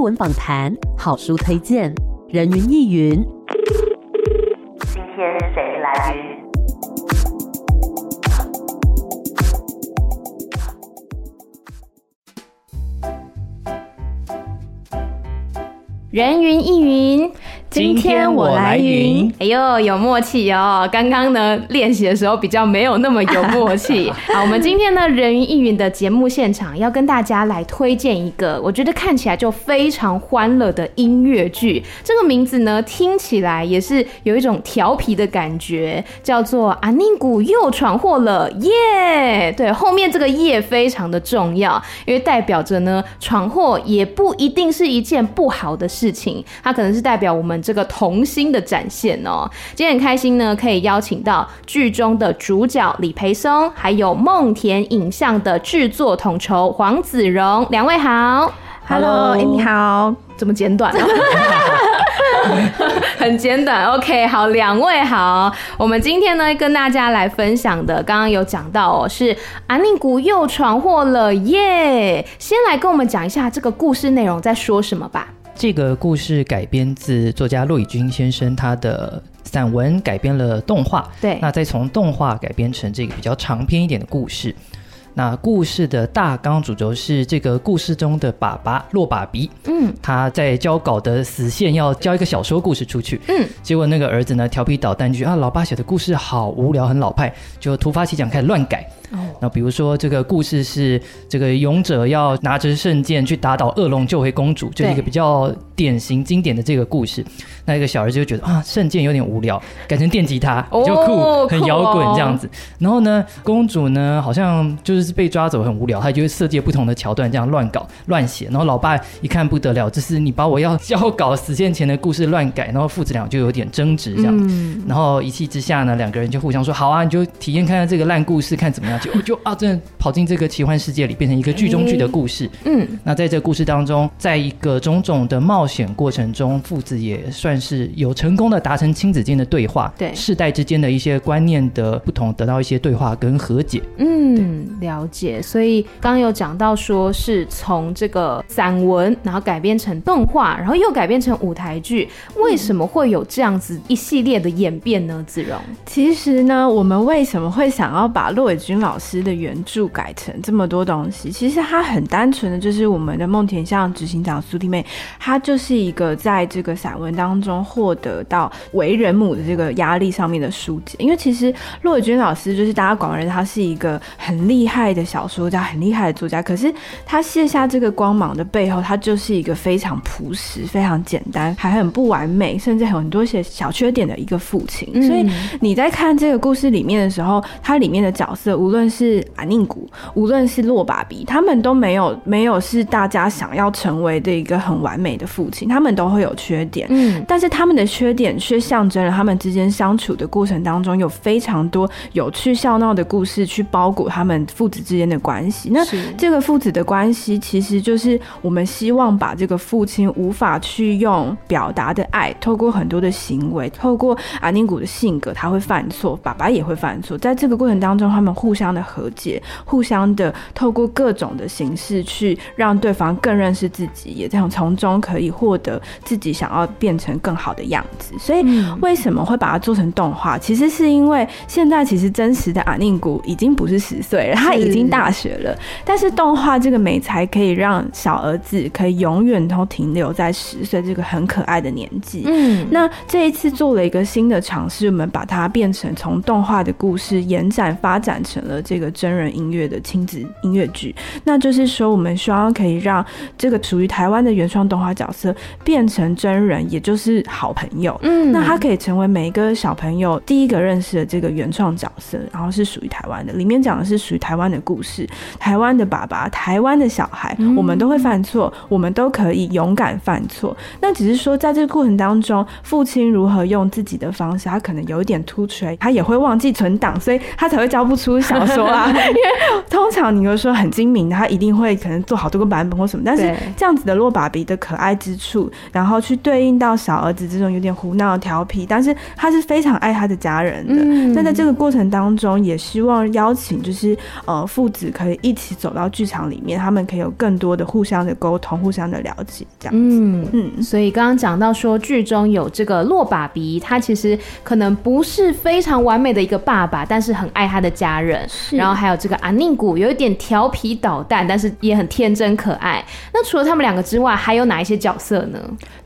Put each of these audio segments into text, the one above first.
文访谈、好书推荐、人云亦云。今天谁来人云亦云。今天我来云，哎呦，有默契哦！刚刚呢练习的时候比较没有那么有默契。好，我们今天呢人云亦云的节目现场要跟大家来推荐一个，我觉得看起来就非常欢乐的音乐剧。这个名字呢听起来也是有一种调皮的感觉，叫做阿宁古又闯祸了耶！对，后面这个耶非常的重要，因为代表着呢闯祸也不一定是一件不好的事情，它可能是代表我们。这个童心的展现哦，今天很开心呢，可以邀请到剧中的主角李培松，还有梦田影像的制作统筹黄子荣，两位好，Hello，欸，你好，怎么简短，很简短，OK，好，两位好，我们今天呢跟大家来分享的，刚刚有讲到哦，是安宁谷又闯祸了耶，先来跟我们讲一下这个故事内容在说什么吧。这个故事改编自作家骆以军先生他的散文，改编了动画。对，那再从动画改编成这个比较长篇一点的故事。那故事的大纲主轴是这个故事中的爸爸骆爸比，嗯，他在交稿的死线要交一个小说故事出去，嗯，结果那个儿子呢调皮捣蛋，就啊，老爸写的故事好无聊，很老派，就突发奇想开始乱改。哦，那比如说这个故事是这个勇者要拿着圣剑去打倒恶龙救回公主，就是一个比较典型经典的这个故事。那一个小儿子就觉得啊，圣剑有点无聊，改成电吉他比较酷，哦、很摇滚这样子。然后呢，公主呢好像就是被抓走，很无聊，她就会设计不同的桥段这样乱搞乱写。然后老爸一看不得了，这是你把我要交稿死线前的故事乱改，然后父子俩就有点争执这样。嗯、然后一气之下呢，两个人就互相说好啊，你就体验看看这个烂故事，看怎么样。就就啊，真的跑进这个奇幻世界里，变成一个剧中剧的故事。嗯，那在这个故事当中，在一个种种的冒险过程中，父子也算是有成功的达成亲子间的对话，对世代之间的一些观念的不同，得到一些对话跟和解。嗯，了解。所以刚刚有讲到，说是从这个散文，然后改编成动画，然后又改编成舞台剧，为什么会有这样子一系列的演变呢？子荣，其实呢，我们为什么会想要把骆伟军老师的原著改成这么多东西，其实它很单纯的就是我们的梦田像执行长苏弟妹，她就是一个在这个散文当中获得到为人母的这个压力上面的疏解。因为其实骆以军老师就是大家广为人，他是一个很厉害的小说家，很厉害的作家。可是他卸下这个光芒的背后，他就是一个非常朴实、非常简单，还很不完美，甚至很多些小缺点的一个父亲。嗯、所以你在看这个故事里面的时候，它里面的角色无论是阿宁古，无论是洛爸比，他们都没有没有是大家想要成为的一个很完美的父亲，他们都会有缺点，嗯，但是他们的缺点却象征了他们之间相处的过程当中有非常多有趣笑闹的故事去包裹他们父子之间的关系。那这个父子的关系，其实就是我们希望把这个父亲无法去用表达的爱，透过很多的行为，透过阿宁古的性格，他会犯错，爸爸也会犯错，在这个过程当中，他们互相的和。解，互相的透过各种的形式去让对方更认识自己，也这样从中可以获得自己想要变成更好的样子。所以为什么会把它做成动画？其实是因为现在其实真实的阿宁古已经不是十岁了，他已经大学了。但是动画这个美才可以让小儿子可以永远都停留在十岁这个很可爱的年纪。嗯，那这一次做了一个新的尝试，我们把它变成从动画的故事延展发展成了这个。真人音乐的亲子音乐剧，那就是说，我们希望可以让这个属于台湾的原创动画角色变成真人，也就是好朋友。嗯，那他可以成为每一个小朋友第一个认识的这个原创角色，然后是属于台湾的。里面讲的是属于台湾的故事，台湾的爸爸，台湾的小孩，我们都会犯错，我们都可以勇敢犯错。那只是说，在这个过程当中，父亲如何用自己的方式，他可能有一点突出，他也会忘记存档，所以他才会交不出小说啊。因为通常你会说很精明，他一定会可能做好多个版本或什么，但是这样子的洛爸比的可爱之之处，然后去对应到小儿子这种有点胡闹调皮，但是他是非常爱他的家人的。嗯，但在这个过程当中，也希望邀请就是呃父子可以一起走到剧场里面，他们可以有更多的互相的沟通、互相的了解，这样子。嗯嗯。所以刚刚讲到说，剧中有这个洛爸比，他其实可能不是非常完美的一个爸爸，但是很爱他的家人。是。然后还有这个阿宁古，有一点调皮捣蛋，但是也很天真可爱。那除了他们两个之外，还有哪一些角色呢？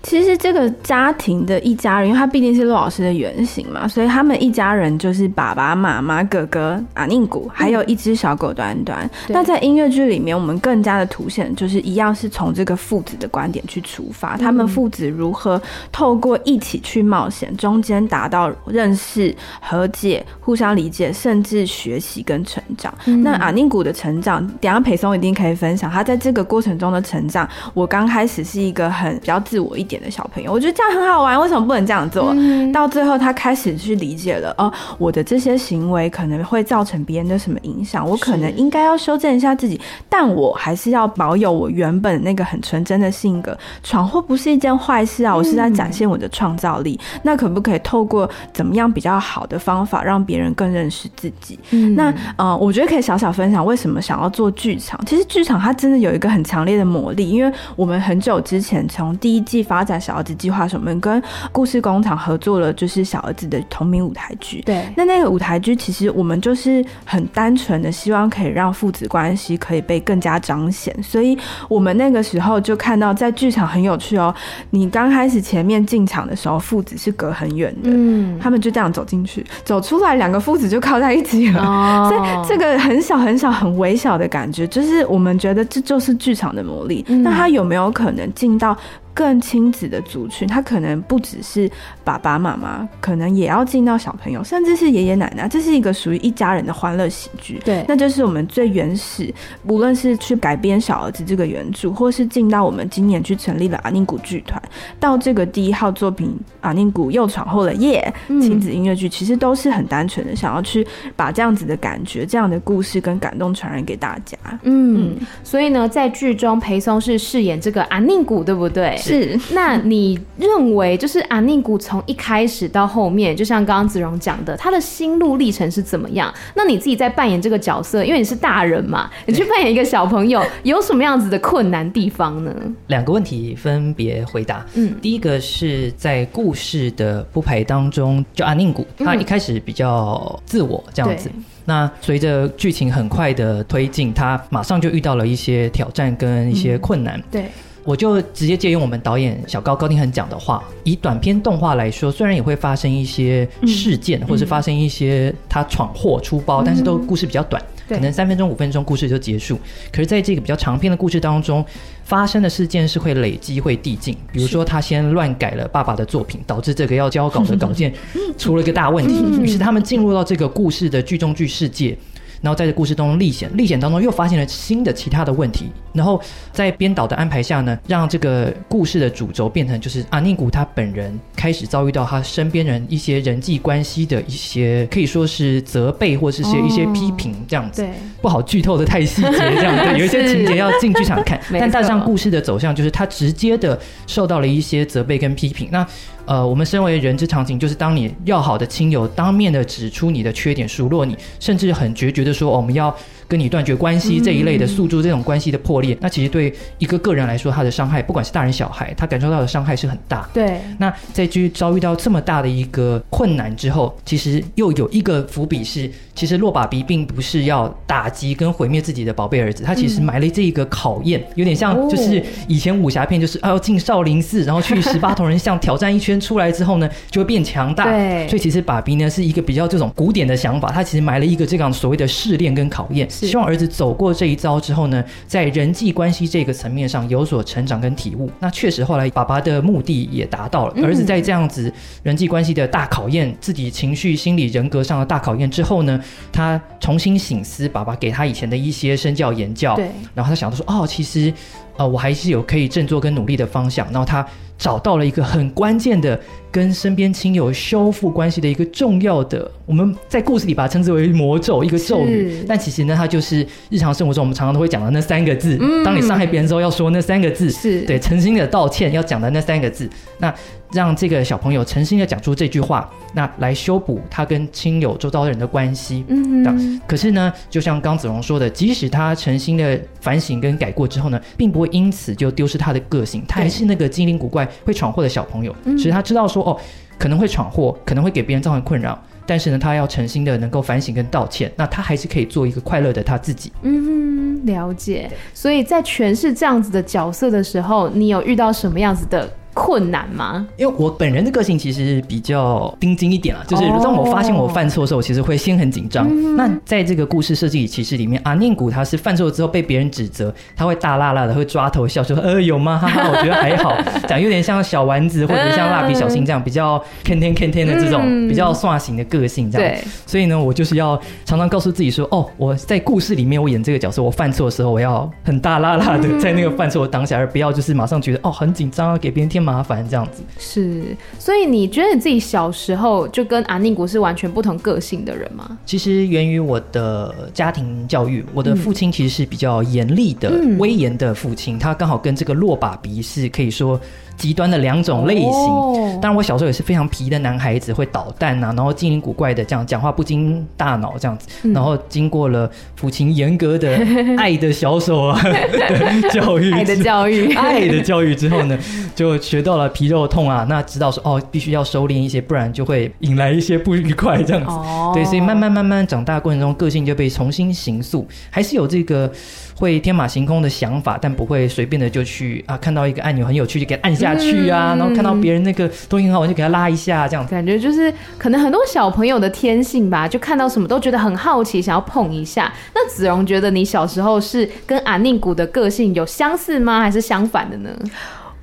其实这个家庭的一家人，因为他毕竟是陆老师的原型嘛，所以他们一家人就是爸爸妈妈、哥哥阿宁古，还有一只小狗端端。嗯、那在音乐剧里面，我们更加的凸显，就是一样是从这个父子的观点去出发，他们父子如何透过一起去冒险，中间达到认识、和解、互相理解，甚至学习跟成长。嗯、那阿宁谷的成长，等下裴松一定可以分享他在这个过程中的成长。我刚开始是一个很比较自我一点的小朋友，我觉得这样很好玩，为什么不能这样做？嗯、到最后，他开始去理解了，哦，我的这些行为可能会造成别人的什么影响，我可能应该要修正一下自己，但我还是要保有我原本那个很纯真的性格。闯祸不是一件坏事啊，我是在展现我的创造力。嗯、那可不可以透过怎么样比较好的方法，让别人更认识自己？嗯、那呃，我觉得可以小小分享为什么想要做剧场。其实剧场它真的有一个很强烈的魔力，因为我们很久之前从第一季发展小儿子计划时，我们跟故事工厂合作了，就是小儿子的同名舞台剧。对，那那个舞台剧其实我们就是很单纯的希望可以让父子关系可以被更加彰显，所以我们那个时候就看到在剧场很有趣哦。你刚开始前面进场的时候，父子是隔很远的，嗯，他们就这样走进去，走出来，两个父子就靠在一起了。哦，所以这个很小很小很微小的感觉，就是我们觉得这就是剧场的魔力。那他有没有可能进到更亲子的族群，他可能不只是爸爸妈妈，可能也要进到小朋友，甚至是爷爷奶奶。这是一个属于一家人的欢乐喜剧。对，那就是我们最原始，无论是去改编小儿子这个原著，或是进到我们今年去成立了阿宁谷剧团，到这个第一号作品阿宁谷又闯祸了耶亲子音乐剧，其实都是很单纯的想要去把这样子的感觉、这样的故事跟感动传染给大家。嗯，所以呢，在剧中裴松是饰演这个阿宁谷，对不对？是，那你认为就是阿宁谷从一开始到后面，就像刚刚子荣讲的，他的心路历程是怎么样？那你自己在扮演这个角色，因为你是大人嘛，你去扮演一个小朋友，有什么样子的困难地方呢？两个问题分别回答。嗯，第一个是在故事的铺排当中，就阿宁谷他一开始比较自我这样子，嗯、那随着剧情很快的推进，他马上就遇到了一些挑战跟一些困难。嗯、对。我就直接借用我们导演小高高定恒讲的话，以短篇动画来说，虽然也会发生一些事件，嗯、或是发生一些他闯祸出包，嗯、但是都故事比较短，嗯、可能三分钟、五分钟故事就结束。可是在这个比较长篇的故事当中，发生的事件是会累积、会递进。比如说，他先乱改了爸爸的作品，导致这个要交稿的稿件出了一个大问题，于是他们进入到这个故事的剧中剧世界。然后在这故事当中历险，历险当中又发现了新的其他的问题，然后在编导的安排下呢，让这个故事的主轴变成就是阿宁古他本人开始遭遇到他身边人一些人际关系的一些可以说是责备或是些一些批评这样子，哦、对，不好剧透的太细节这样，子，有一些情节要进剧场看，但大上故事的走向就是他直接的受到了一些责备跟批评，那。呃，我们身为人之常情，就是当你要好的亲友当面的指出你的缺点，数落你，甚至很决绝的说，我们要。跟你断绝关系这一类的诉诸这种关系的破裂，嗯、那其实对一个个人来说，他的伤害，不管是大人小孩，他感受到的伤害是很大。对。那在去遭遇到这么大的一个困难之后，其实又有一个伏笔是，其实洛爸比并不是要打击跟毁灭自己的宝贝儿子，他其实埋了这一个考验，嗯、有点像就是以前武侠片，就是啊要进少林寺，然后去 十八铜人像挑战一圈出来之后呢，就会变强大。对。所以其实爸比呢是一个比较这种古典的想法，他其实埋了一个这样所谓的试炼跟考验。希望儿子走过这一遭之后呢，在人际关系这个层面上有所成长跟体悟。那确实后来爸爸的目的也达到了。儿子在这样子人际关系的大考验、自己情绪、心理、人格上的大考验之后呢，他重新醒思爸爸给他以前的一些身教言教。对。然后他想到说，哦，其实。呃，我还是有可以振作跟努力的方向。然后他找到了一个很关键的跟身边亲友修复关系的一个重要的，我们在故事里把它称之为魔咒，一个咒语。但其实呢，它就是日常生活中我们常常都会讲的那三个字。嗯，当你伤害别人之后，要说那三个字，是对诚心的道歉要讲的那三个字。那让这个小朋友诚心的讲出这句话，那来修补他跟亲友周遭的人的关系。嗯，可是呢，就像刚子荣说的，即使他诚心的反省跟改过之后呢，并不会因此就丢失他的个性，他还是那个精灵古怪会闯祸的小朋友。其实他知道说，哦，可能会闯祸，可能会给别人造成困扰，但是呢，他要诚心的能够反省跟道歉，那他还是可以做一个快乐的他自己。嗯，了解。所以在诠释这样子的角色的时候，你有遇到什么样子的困难吗？因为我本人的个性其实比较钉钉一点啊，就是当我发现我犯错的时候，我其实会先很紧张。Oh. 那在这个故事设计里，其实里面阿念古他是犯错之后被别人指责，他会大辣辣的会抓头笑说：“呃，有吗？哈哈，我觉得还好。”讲有点像小丸子或者像蜡笔小新这样比较天天天天的这种比较刷型的个性这样。对，所以呢，我就是要常常告诉自己说：“哦，我在故事里面我演这个角色，我犯错的时候，我要很大辣辣的在那个犯错的当下，而不要就是马上觉得哦很紧张啊，给别人添。”麻烦这样子是，所以你觉得你自己小时候就跟阿宁古是完全不同个性的人吗？其实源于我的家庭教育，我的父亲其实是比较严厉的、嗯、威严的父亲，他刚好跟这个落把鼻是可以说。极端的两种类型，哦、当然我小时候也是非常皮的男孩子，会捣蛋呐、啊，然后精灵古怪的这样讲话不经大脑这样子，嗯、然后经过了父亲严格的爱的小手啊 教育，爱的教育，爱的教育之后呢，就学到了皮肉痛啊，那知道说哦，必须要收敛一些，不然就会引来一些不愉快这样子。哦、对，所以慢慢慢慢长大过程中，个性就被重新形塑，还是有这个。会天马行空的想法，但不会随便的就去啊，看到一个按钮很有趣就给按下去啊，嗯、然后看到别人那个东西很好玩就给他拉一下，这样子感觉就是可能很多小朋友的天性吧，就看到什么都觉得很好奇，想要碰一下。那子荣觉得你小时候是跟阿宁谷的个性有相似吗？还是相反的呢？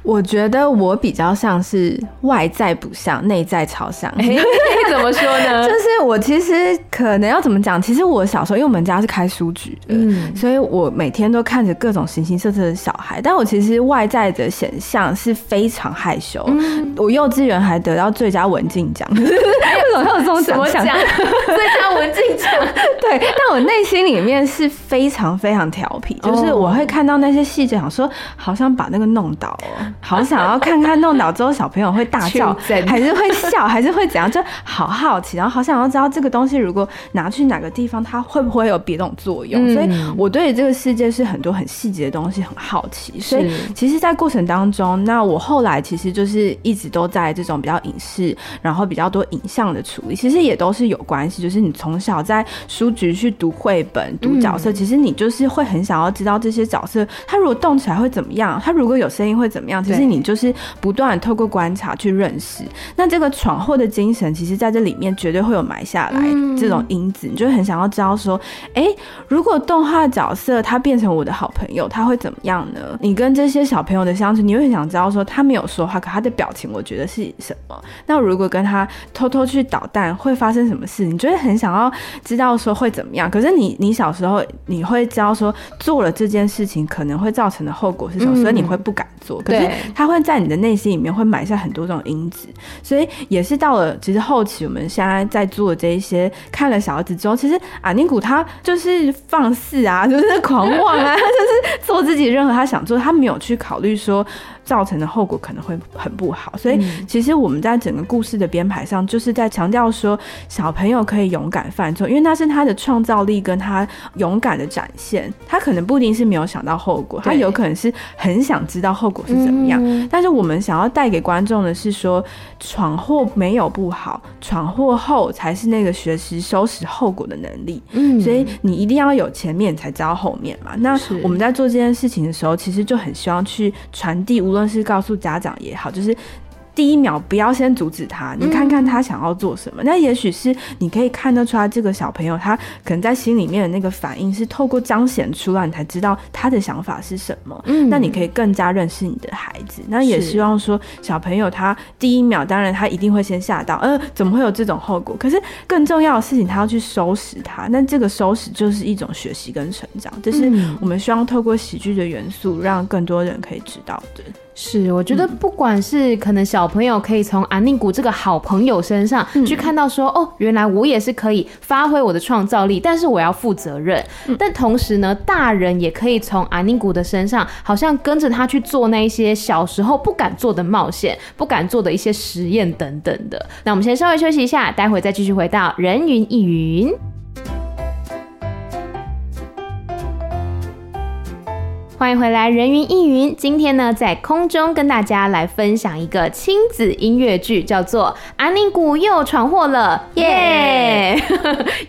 我觉得我比较像是外在不像，内在超像。哎，怎么说呢？就是我其实可能要怎么讲？其实我小时候，因为我们家是开书局的，嗯，所以我每天都看着各种形形色色的小孩。但我其实外在的显像是非常害羞。嗯，我幼稚园还得到最佳文静奖，为什么有这种什么奖？最佳文静奖。对，但我内心里面是非常非常调皮，就是我会看到那些细节，想说好像把那个弄倒哦。好想要看看弄倒之后小朋友会大叫，还是会笑，还是会怎样？就好好奇，然后好想要知道这个东西如果拿去哪个地方，它会不会有别种作用？嗯、所以我对这个世界是很多很细节的东西很好奇。所以其实，在过程当中，那我后来其实就是一直都在这种比较影视，然后比较多影像的处理，其实也都是有关系。就是你从小在书局去读绘本、读角色，嗯、其实你就是会很想要知道这些角色，他如果动起来会怎么样？他如果有声音会怎么样？其实你就是不断透过观察去认识，那这个闯祸的精神，其实在这里面绝对会有埋下来这种因子，你就很想要知道说，哎，如果动画角色他变成我的好朋友，他会怎么样呢？你跟这些小朋友的相处，你会很想知道说，他没有说话，可他的表情，我觉得是什么？那如果跟他偷偷去捣蛋，会发生什么事？你就会很想要知道说会怎么样？可是你你小时候你会知道说，做了这件事情可能会造成的后果是什么，所以你会不敢做。可是他会在你的内心里面会埋下很多这种因子，所以也是到了其实后期我们现在在做这一些，看了小儿子之后，其实阿尼古他就是放肆啊，就是狂妄啊，就是做自己任何他想做，他没有去考虑说。造成的后果可能会很不好，所以其实我们在整个故事的编排上，就是在强调说，小朋友可以勇敢犯错，因为那是他的创造力跟他勇敢的展现。他可能不一定是没有想到后果，他有可能是很想知道后果是怎么样。但是我们想要带给观众的是说，闯祸没有不好，闯祸后才是那个学习收拾后果的能力。嗯，所以你一定要有前面才知道后面嘛。那我们在做这件事情的时候，其实就很希望去传递无无论。是告诉家长也好，就是第一秒不要先阻止他，你看看他想要做什么。嗯、那也许是你可以看得出来，这个小朋友他可能在心里面的那个反应是透过彰显出来，你才知道他的想法是什么。嗯，那你可以更加认识你的孩子。那也希望说小朋友他第一秒，当然他一定会先吓到，呃，怎么会有这种后果？可是更重要的事情，他要去收拾他。那这个收拾就是一种学习跟成长，这是我们希望透过喜剧的元素，让更多人可以知道的。是，我觉得不管是可能小朋友可以从阿宁谷这个好朋友身上去看到说，哦，原来我也是可以发挥我的创造力，但是我要负责任。但同时呢，大人也可以从阿宁谷的身上，好像跟着他去做那一些小时候不敢做的冒险，不敢做的一些实验等等的。那我们先稍微休息一下，待会再继续回到人云亦云。欢迎回来，人云亦云。今天呢，在空中跟大家来分享一个亲子音乐剧，叫做《阿宁谷又闯祸了》，耶！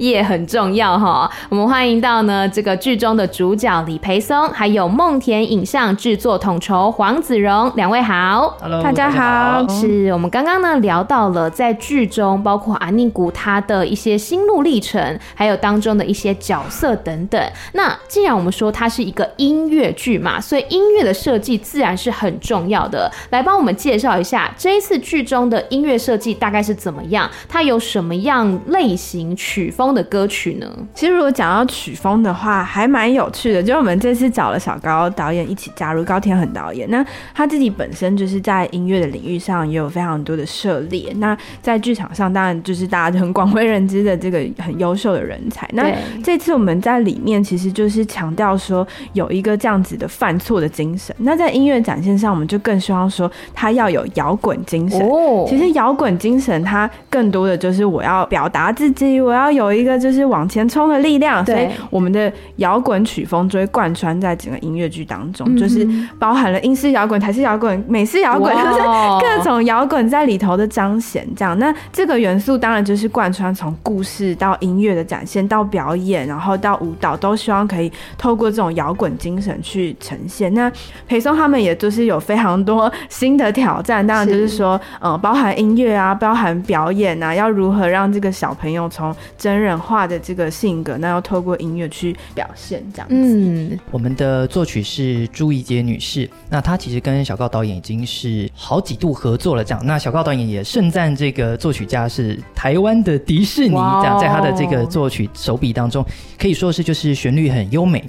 耶 很重要哈。我们欢迎到呢这个剧中的主角李培松，还有梦田影像制作统筹黄子荣两位好，Hello，大家好。大家好。是我们刚刚呢聊到了在剧中，包括阿宁谷他的一些心路历程，还有当中的一些角色等等。那既然我们说它是一个音乐剧，剧嘛，所以音乐的设计自然是很重要的。来帮我们介绍一下这一次剧中的音乐设计大概是怎么样？它有什么样类型曲风的歌曲呢？其实如果讲到曲风的话，还蛮有趣的。就是我们这次找了小高导演一起加入，高天恒导演。那他自己本身就是在音乐的领域上也有非常多的涉猎。那在剧场上，当然就是大家很广为人知的这个很优秀的人才。那这次我们在里面其实就是强调说有一个这样子。的犯错的精神，那在音乐展现上，我们就更希望说他要有摇滚精神。哦，其实摇滚精神，它更多的就是我要表达自己，我要有一个就是往前冲的力量。对，所以我们的摇滚曲风就会贯穿在整个音乐剧当中，嗯，就是包含了英式摇滚、台式摇滚、美式摇滚，就是各种摇滚在里头的彰显。这样，那这个元素当然就是贯穿从故事到音乐的展现，到表演，然后到舞蹈，都希望可以透过这种摇滚精神去。去呈现，那裴松他们也就是有非常多新的挑战，当然就是说，嗯，包含音乐啊，包含表演啊，要如何让这个小朋友从真人化的这个性格，那要透过音乐去表现这样子。嗯，我们的作曲是朱怡杰女士，那她其实跟小高导演已经是好几度合作了，这样。那小高导演也盛赞这个作曲家是台湾的迪士尼，这样，在他的这个作曲手笔当中，可以说是就是旋律很优美。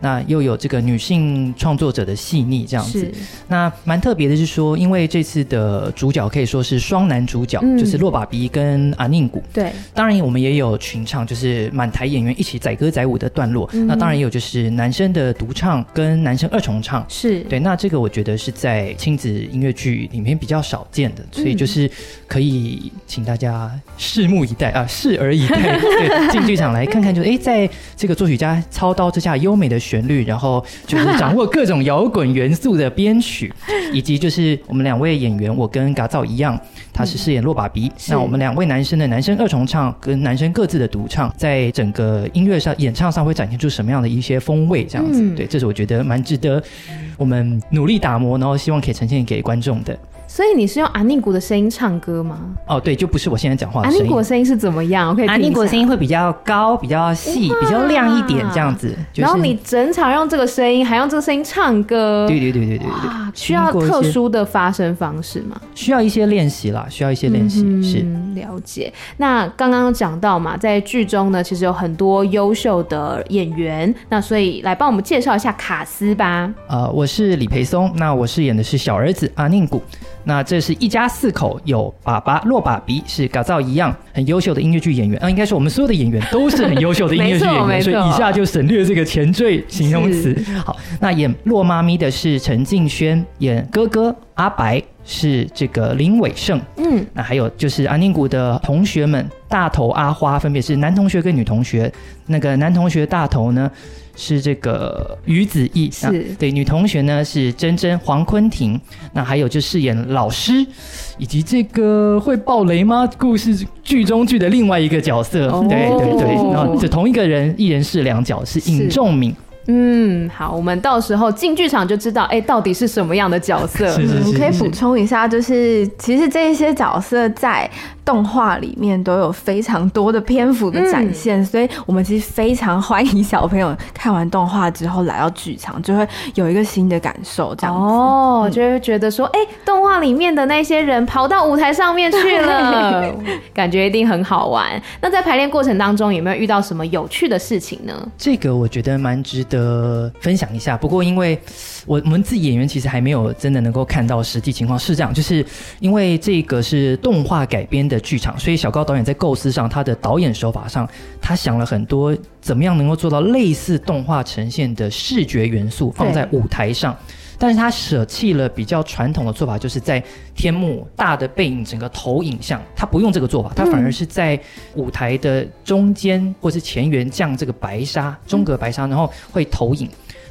那又有这个女性创作者的细腻这样子，那蛮特别的是说，因为这次的主角可以说是双男主角，嗯、就是洛爸比跟阿宁古。对，当然我们也有群唱，就是满台演员一起载歌载舞的段落。嗯、那当然也有就是男生的独唱跟男生二重唱。是对，那这个我觉得是在亲子音乐剧里面比较少见的，所以就是可以请大家拭目以待啊，拭而以待，对，进剧场来看看，就是哎，在这个作曲家操刀之下，优美的。旋律，然后就是掌握各种摇滚元素的编曲，以及就是我们两位演员，我跟嘎造一样，他是饰演洛爸比。那我们两位男生的男生二重唱跟男生各自的独唱，在整个音乐上演唱上会展现出什么样的一些风味？这样子，对，这是我觉得蛮值得我们努力打磨，然后希望可以呈现给观众的。所以你是用阿宁谷的声音唱歌吗？哦，对，就不是我现在讲话的声音。阿宁谷的声音是怎么样？我可以。阿宁谷的声音会比较高、比较细、比较亮一点，这样子。就是、然后你整场用这个声音，还用这个声音唱歌。对对对对对对，需要特殊的发声方式吗？需要一些练习啦，需要一些练习。嗯、是了解。那刚刚讲到嘛，在剧中呢，其实有很多优秀的演员。那所以来帮我们介绍一下卡斯吧。呃，我是李培松，那我饰演的是小儿子阿宁谷。那这是一家四口，有爸爸洛爸比是改造一样很优秀的音乐剧演员，啊，应该说我们所有的演员都是很优秀的音乐剧演员，所以以下就省略这个前缀形容词。好，那演洛妈咪的是陈敬轩，演哥哥阿白是这个林伟胜，嗯，那还有就是安宁谷的同学们，大头阿花分别是男同学跟女同学，那个男同学大头呢，是这个于子毅，是。对，女同学呢是珍珍黄坤婷，那还有就饰演老师，以及这个会爆雷吗？故事剧中剧的另外一个角色，哦、对对对，然后这同一个人一人饰两角，是尹仲敏嗯，好，我们到时候进剧场就知道，哎，到底是什么样的角色？是是是是是可以补充一下，就是其实这一些角色在动画里面都有非常多的篇幅的展现，嗯、所以我们其实非常欢迎小朋友看完动画之后来到剧场，就会有一个新的感受。这样哦，嗯、就会觉得说，哎，动画里面的那些人跑到舞台上面去了，感觉一定很好玩。那在排练过程当中，有没有遇到什么有趣的事情呢？这个我觉得蛮值得分享一下。不过因为我我们自己演员其实还没有真的能够看到实际情况，是这样，就是因为这个是动画改编的。剧场，所以小高导演在构思上，他的导演手法上，他想了很多怎么样能够做到类似动画呈现的视觉元素放在舞台上，但是他舍弃了比较传统的做法，就是在天幕大的背影整个投影像，他不用这个做法，他反而是在舞台的中间或是前缘降这个白纱中隔白纱，然后会投影。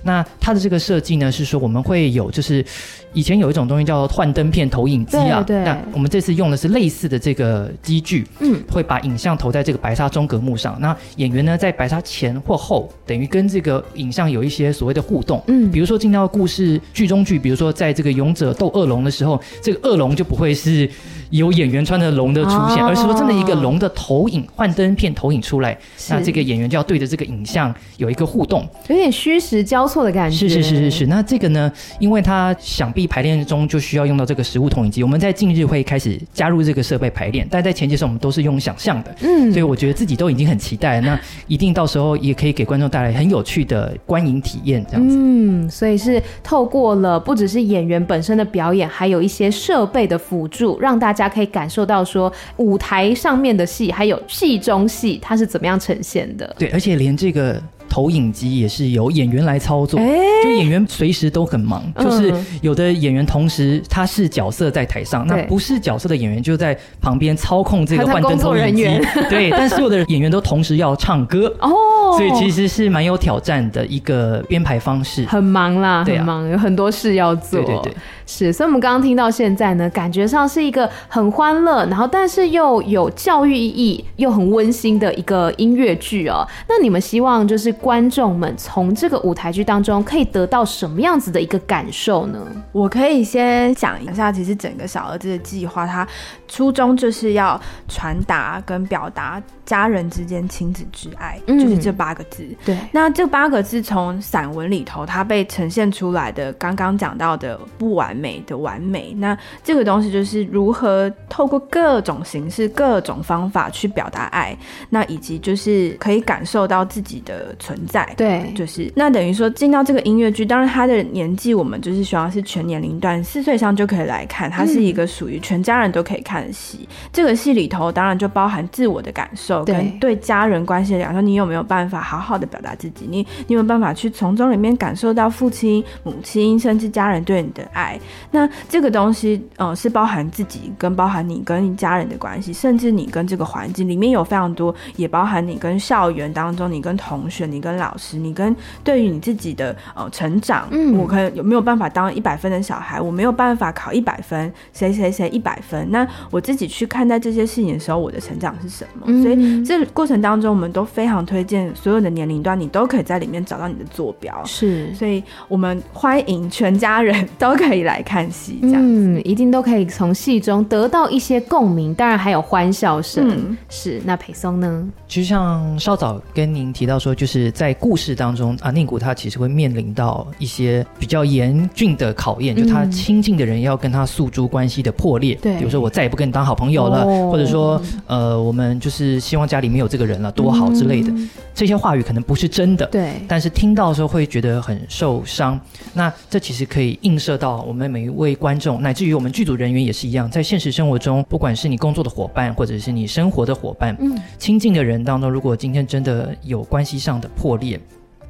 那它的这个设计呢，是说我们会有，就是以前有一种东西叫幻灯片投影机啊。对，对。那我们这次用的是类似的这个机具，嗯，会把影像投在这个白沙中隔幕上。那演员呢，在白沙前或后，等于跟这个影像有一些所谓的互动。嗯，比如说进到故事剧中剧，比如说在这个勇者斗恶龙的时候，这个恶龙就不会是有演员穿着龙的出现，哦、而是说真的一个龙的投影，幻灯片投影出来。那这个演员就要对着这个影像有一个互动，有点虚实交错。的感觉是是是是是，那这个呢？因为它想必排练中就需要用到这个实物投影机，我们在近日会开始加入这个设备排练，但在前期的时候我们都是用想象的，嗯，所以我觉得自己都已经很期待，那一定到时候也可以给观众带来很有趣的观影体验，这样子。嗯，所以是透过了不只是演员本身的表演，还有一些设备的辅助，让大家可以感受到说舞台上面的戏，还有戏中戏它是怎么样呈现的。对，而且连这个。投影机也是由演员来操作，欸、就演员随时都很忙，嗯、就是有的演员同时他是角色在台上，那不是角色的演员就在旁边操控这个幻灯投影机，对，但所有的演员都同时要唱歌。哦，所以其实是蛮有挑战的一个编排方式，很忙啦，很忙，啊、有很多事要做，对对对。是，所以我们刚刚听到现在呢，感觉上是一个很欢乐，然后但是又有教育意义，又很温馨的一个音乐剧哦。那你们希望就是观众们从这个舞台剧当中可以得到什么样子的一个感受呢？我可以先讲一下，其实整个小儿子的计划，它初衷就是要传达跟表达家人之间亲子之爱，嗯、就是这八个字。对，那这八个字从散文里头它被呈现出来的，刚刚讲到的不完。美的完美，那这个东西就是如何透过各种形式、各种方法去表达爱，那以及就是可以感受到自己的存在。对，就是那等于说进到这个音乐剧，当然他的年纪我们就是希望是全年龄段，四岁以上就可以来看，它是一个属于全家人都可以看的戏。嗯、这个戏里头当然就包含自我的感受跟对家人关系的感受，你有没有办法好好的表达自己？你你有没有办法去从中里面感受到父亲、母亲甚至家人对你的爱？那这个东西，呃，是包含自己跟包含你跟家人的关系，甚至你跟这个环境里面有非常多，也包含你跟校园当中，你跟同学，你跟老师，你跟对于你自己的呃成长，嗯，我可能有没有办法当一百分的小孩？我没有办法考一百分，谁谁谁一百分？那我自己去看待这些事情的时候，我的成长是什么？嗯、所以这个过程当中，我们都非常推荐所有的年龄段，你都可以在里面找到你的坐标。是，所以我们欢迎全家人 都可以来。来看戏，这样嗯，一定都可以从戏中得到一些共鸣，当然还有欢笑声。嗯、是，那裴松呢？其实像稍早跟您提到说，就是在故事当中，啊宁古他其实会面临到一些比较严峻的考验，嗯、就他亲近的人要跟他诉诸关系的破裂。对，比如说我再也不跟你当好朋友了，哦、或者说呃，我们就是希望家里没有这个人了，多好之类的。嗯、这些话语可能不是真的，对，但是听到的时候会觉得很受伤。那这其实可以映射到我们。每一位观众，乃至于我们剧组人员也是一样，在现实生活中，不管是你工作的伙伴，或者是你生活的伙伴，嗯，亲近的人当中，如果今天真的有关系上的破裂，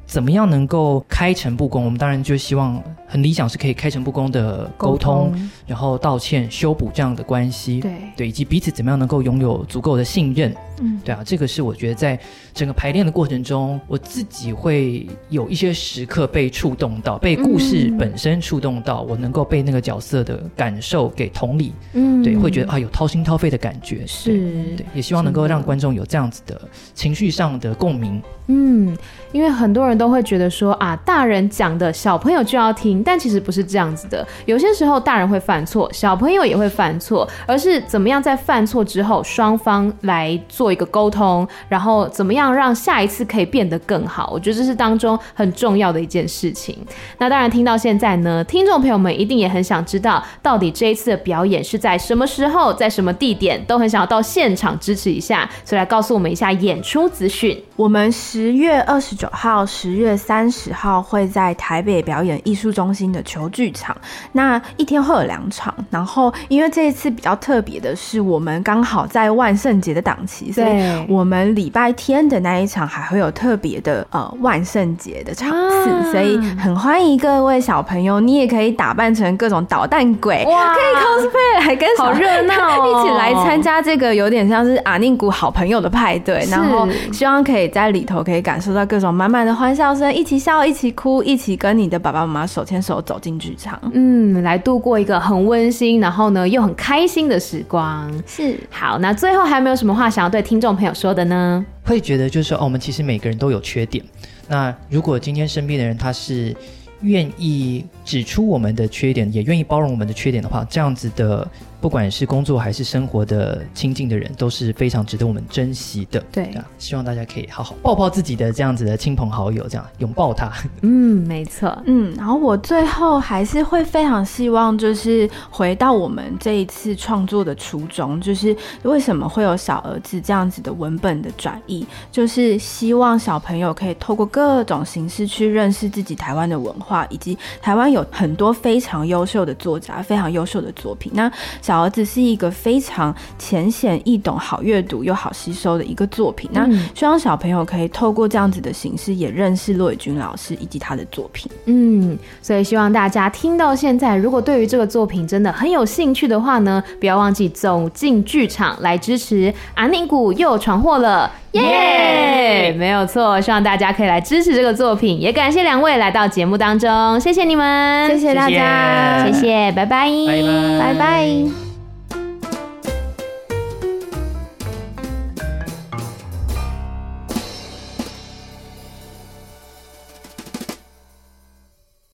怎么样能够开诚布公？我们当然就希望，很理想是可以开诚布公的沟通，沟通然后道歉、修补这样的关系，对，对，以及彼此怎么样能够拥有足够的信任。嗯，对啊，这个是我觉得在整个排练的过程中，我自己会有一些时刻被触动到，被故事本身触动到，我能够被那个角色的感受给同理，嗯，对，会觉得啊有掏心掏肺的感觉，是对，对，也希望能够让观众有这样子的情绪上的共鸣。嗯，因为很多人都会觉得说啊，大人讲的小朋友就要听，但其实不是这样子的。有些时候大人会犯错，小朋友也会犯错，而是怎么样在犯错之后，双方来做做一个沟通，然后怎么样让下一次可以变得更好。我觉得这是当中很重要的一件事情。那当然，听到现在呢，听众朋友们一定也很想知道，到底这一次的表演是在什么时候，在什么地点，都很想要到现场支持一下，所以来告诉我们一下演出资讯。我们十月二十九号、十月三十号会在台北表演艺术中心的球剧场，那一天会有两场。然后，因为这一次比较特别的是，我们刚好在万圣节的档期，所以我们礼拜天的那一场还会有特别的呃万圣节的场次，啊、所以很欢迎各位小朋友，你也可以打扮成各种捣蛋鬼，哇，可以 cosplay 来跟好热闹、哦、一起来参加这个有点像是阿宁谷好朋友的派对，然后希望可以。在里头可以感受到各种满满的欢笑声，一起笑，一起哭，一起跟你的爸爸妈妈手牵手走进剧场，嗯，来度过一个很温馨，然后呢又很开心的时光。是，好，那最后还有没有什么话想要对听众朋友说的呢？会觉得就是说，哦，我们其实每个人都有缺点。那如果今天身边的人他是愿意指出我们的缺点，也愿意包容我们的缺点的话，这样子的。不管是工作还是生活的亲近的人，都是非常值得我们珍惜的。对啊，希望大家可以好好抱抱自己的这样子的亲朋好友，这样拥抱他。嗯，没错。嗯，然后我最后还是会非常希望，就是回到我们这一次创作的初衷，就是为什么会有小儿子这样子的文本的转译，就是希望小朋友可以透过各种形式去认识自己台湾的文化，以及台湾有很多非常优秀的作家，非常优秀的作品。那小儿子是一个非常浅显易懂、好阅读又好吸收的一个作品。那希望小朋友可以透过这样子的形式，也认识骆以军老师以及他的作品。嗯，所以希望大家听到现在，如果对于这个作品真的很有兴趣的话呢，不要忘记走进剧场来支持阿宁谷又闯祸了，耶！没有错，希望大家可以来支持这个作品。也感谢两位来到节目当中，谢谢你们，谢谢大家，谢谢，拜拜，拜拜，拜拜。